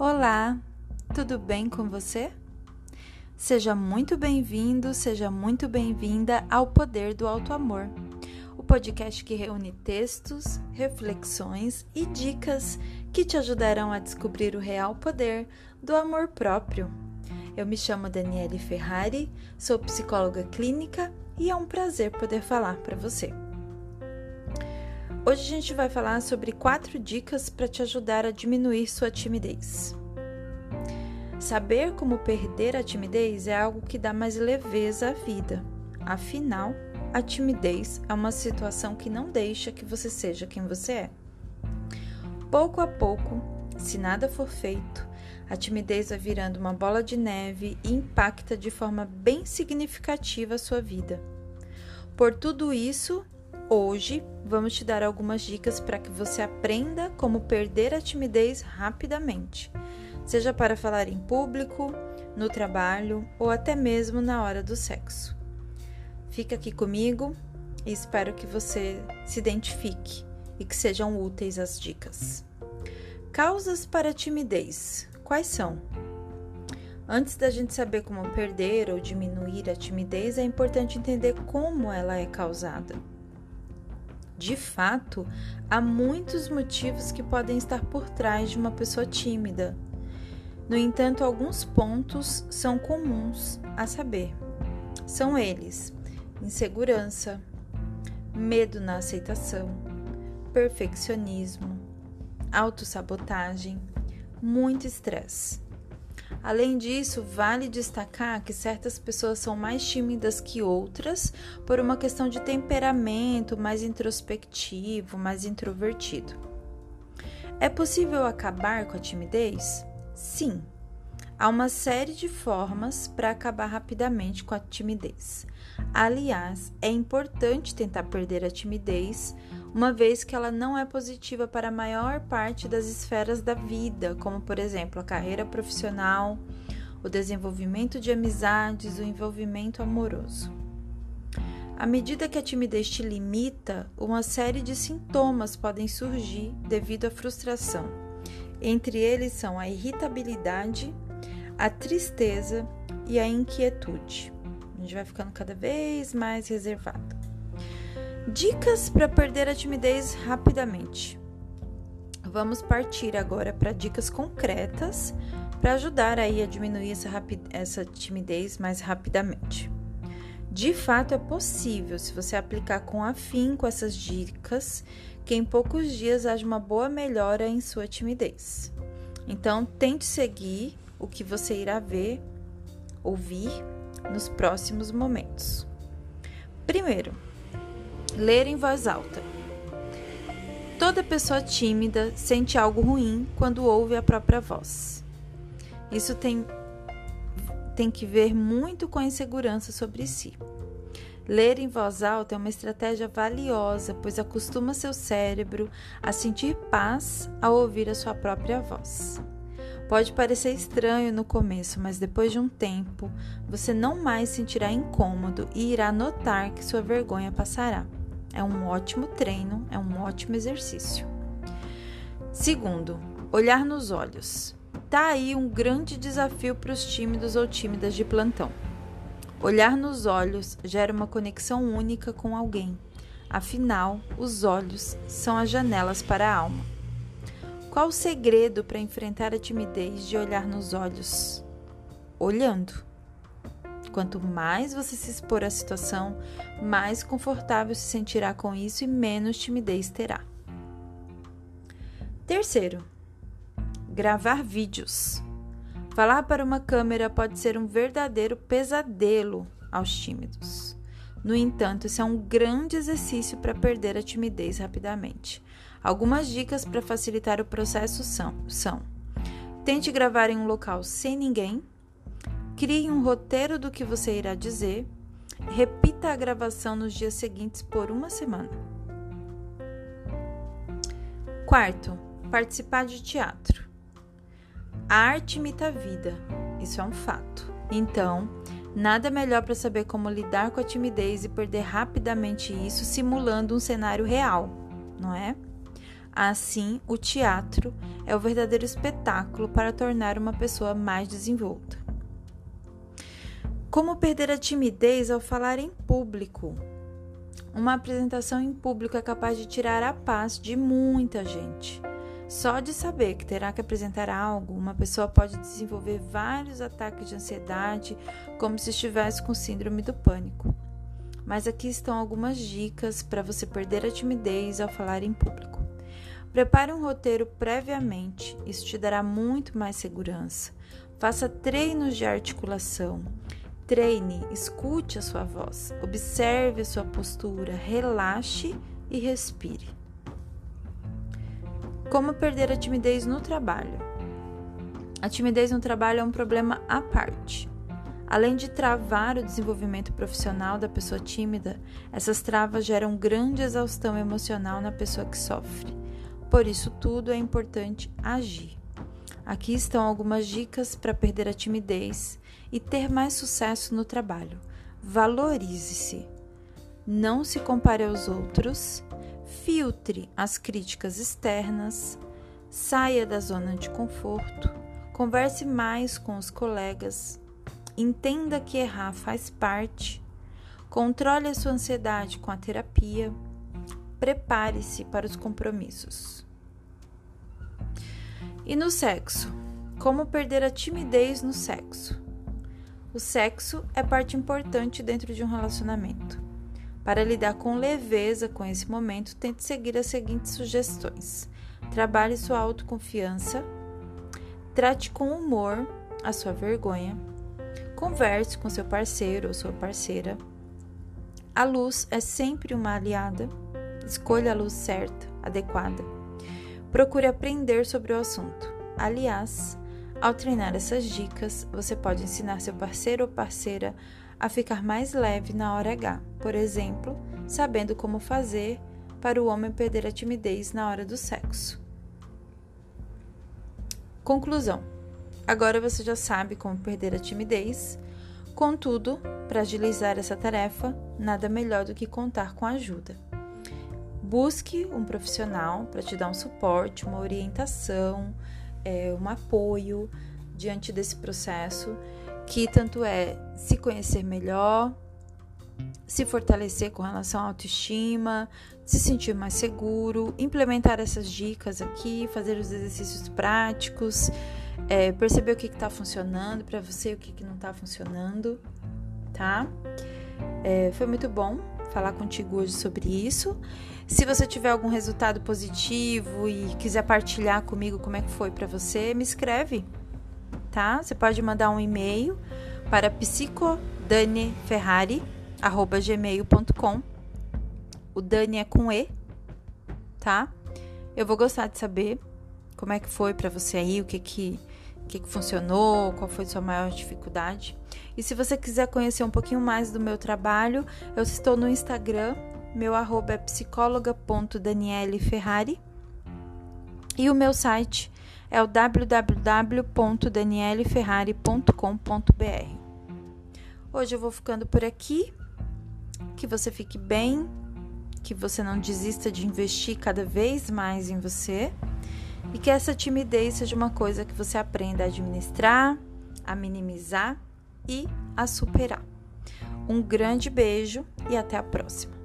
Olá, tudo bem com você? Seja muito bem-vindo, seja muito bem-vinda ao Poder do Alto Amor, o podcast que reúne textos, reflexões e dicas que te ajudarão a descobrir o real poder do amor próprio. Eu me chamo Daniele Ferrari, sou psicóloga clínica e é um prazer poder falar para você. Hoje a gente vai falar sobre quatro dicas para te ajudar a diminuir sua timidez. Saber como perder a timidez é algo que dá mais leveza à vida. Afinal, a timidez é uma situação que não deixa que você seja quem você é. Pouco a pouco, se nada for feito, a timidez vai virando uma bola de neve e impacta de forma bem significativa a sua vida. Por tudo isso, Hoje vamos te dar algumas dicas para que você aprenda como perder a timidez rapidamente, seja para falar em público, no trabalho ou até mesmo na hora do sexo. Fica aqui comigo e espero que você se identifique e que sejam úteis as dicas. Causas para timidez: quais são? Antes da gente saber como perder ou diminuir a timidez, é importante entender como ela é causada. De fato, há muitos motivos que podem estar por trás de uma pessoa tímida. No entanto, alguns pontos são comuns a saber. São eles: insegurança, medo na aceitação, perfeccionismo, autossabotagem, muito estresse. Além disso, vale destacar que certas pessoas são mais tímidas que outras por uma questão de temperamento mais introspectivo, mais introvertido. É possível acabar com a timidez? Sim. Há uma série de formas para acabar rapidamente com a timidez. Aliás, é importante tentar perder a timidez uma vez que ela não é positiva para a maior parte das esferas da vida, como por exemplo a carreira profissional, o desenvolvimento de amizades, o envolvimento amoroso. À medida que a timidez te limita, uma série de sintomas podem surgir devido à frustração. Entre eles são a irritabilidade, a tristeza e a inquietude. A gente vai ficando cada vez mais reservado. Dicas para perder a timidez rapidamente. Vamos partir agora para dicas concretas para ajudar aí a diminuir essa, essa timidez mais rapidamente. De fato, é possível, se você aplicar com afinco essas dicas, que em poucos dias haja uma boa melhora em sua timidez. Então, tente seguir o que você irá ver, ouvir nos próximos momentos. Primeiro, Ler em voz alta. Toda pessoa tímida sente algo ruim quando ouve a própria voz. Isso tem, tem que ver muito com a insegurança sobre si. Ler em voz alta é uma estratégia valiosa, pois acostuma seu cérebro a sentir paz ao ouvir a sua própria voz. Pode parecer estranho no começo, mas depois de um tempo, você não mais sentirá incômodo e irá notar que sua vergonha passará. É um ótimo treino, é um ótimo exercício. Segundo, olhar nos olhos. Tá aí um grande desafio para os tímidos ou tímidas de plantão. Olhar nos olhos gera uma conexão única com alguém. Afinal, os olhos são as janelas para a alma. Qual o segredo para enfrentar a timidez de olhar nos olhos? Olhando. Quanto mais você se expor à situação, mais confortável se sentirá com isso e menos timidez terá. Terceiro, gravar vídeos. Falar para uma câmera pode ser um verdadeiro pesadelo aos tímidos. No entanto, isso é um grande exercício para perder a timidez rapidamente. Algumas dicas para facilitar o processo são, são: tente gravar em um local sem ninguém, Crie um roteiro do que você irá dizer. Repita a gravação nos dias seguintes por uma semana. Quarto, participar de teatro. A arte imita a vida, isso é um fato. Então, nada melhor para saber como lidar com a timidez e perder rapidamente isso simulando um cenário real, não é? Assim, o teatro é o verdadeiro espetáculo para tornar uma pessoa mais desenvolta. Como perder a timidez ao falar em público? Uma apresentação em público é capaz de tirar a paz de muita gente. Só de saber que terá que apresentar algo, uma pessoa pode desenvolver vários ataques de ansiedade, como se estivesse com síndrome do pânico. Mas aqui estão algumas dicas para você perder a timidez ao falar em público. Prepare um roteiro previamente, isso te dará muito mais segurança. Faça treinos de articulação. Treine, escute a sua voz, observe a sua postura, relaxe e respire. Como perder a timidez no trabalho? A timidez no trabalho é um problema à parte. Além de travar o desenvolvimento profissional da pessoa tímida, essas travas geram grande exaustão emocional na pessoa que sofre. Por isso tudo é importante agir. Aqui estão algumas dicas para perder a timidez e ter mais sucesso no trabalho. Valorize-se. Não se compare aos outros. Filtre as críticas externas. Saia da zona de conforto. Converse mais com os colegas. Entenda que errar faz parte. Controle a sua ansiedade com a terapia prepare-se para os compromissos. E no sexo? Como perder a timidez no sexo? O sexo é parte importante dentro de um relacionamento. Para lidar com leveza com esse momento, tente seguir as seguintes sugestões: trabalhe sua autoconfiança, trate com humor a sua vergonha, converse com seu parceiro ou sua parceira. A luz é sempre uma aliada Escolha a luz certa, adequada. Procure aprender sobre o assunto. Aliás, ao treinar essas dicas, você pode ensinar seu parceiro ou parceira a ficar mais leve na hora H, por exemplo, sabendo como fazer para o homem perder a timidez na hora do sexo. Conclusão: agora você já sabe como perder a timidez. Contudo, para agilizar essa tarefa, nada melhor do que contar com ajuda. Busque um profissional para te dar um suporte, uma orientação, é, um apoio diante desse processo, que tanto é se conhecer melhor, se fortalecer com relação à autoestima, se sentir mais seguro, implementar essas dicas aqui, fazer os exercícios práticos, é, perceber o que está funcionando para você e o que, que não está funcionando, tá? É, foi muito bom falar contigo hoje sobre isso. Se você tiver algum resultado positivo e quiser partilhar comigo como é que foi para você, me escreve, tá? Você pode mandar um e-mail para psicodaneferrari@gmail.com. O Dani é com e, tá? Eu vou gostar de saber como é que foi para você aí, o que que que, que funcionou, qual foi sua maior dificuldade. E se você quiser conhecer um pouquinho mais do meu trabalho, eu estou no Instagram, meu arroba é psicóloga.danieleferrari e o meu site é o www.danieleferrari.com.br. Hoje eu vou ficando por aqui. Que você fique bem, que você não desista de investir cada vez mais em você e que essa timidez seja uma coisa que você aprenda a administrar, a minimizar e a superar. Um grande beijo e até a próxima!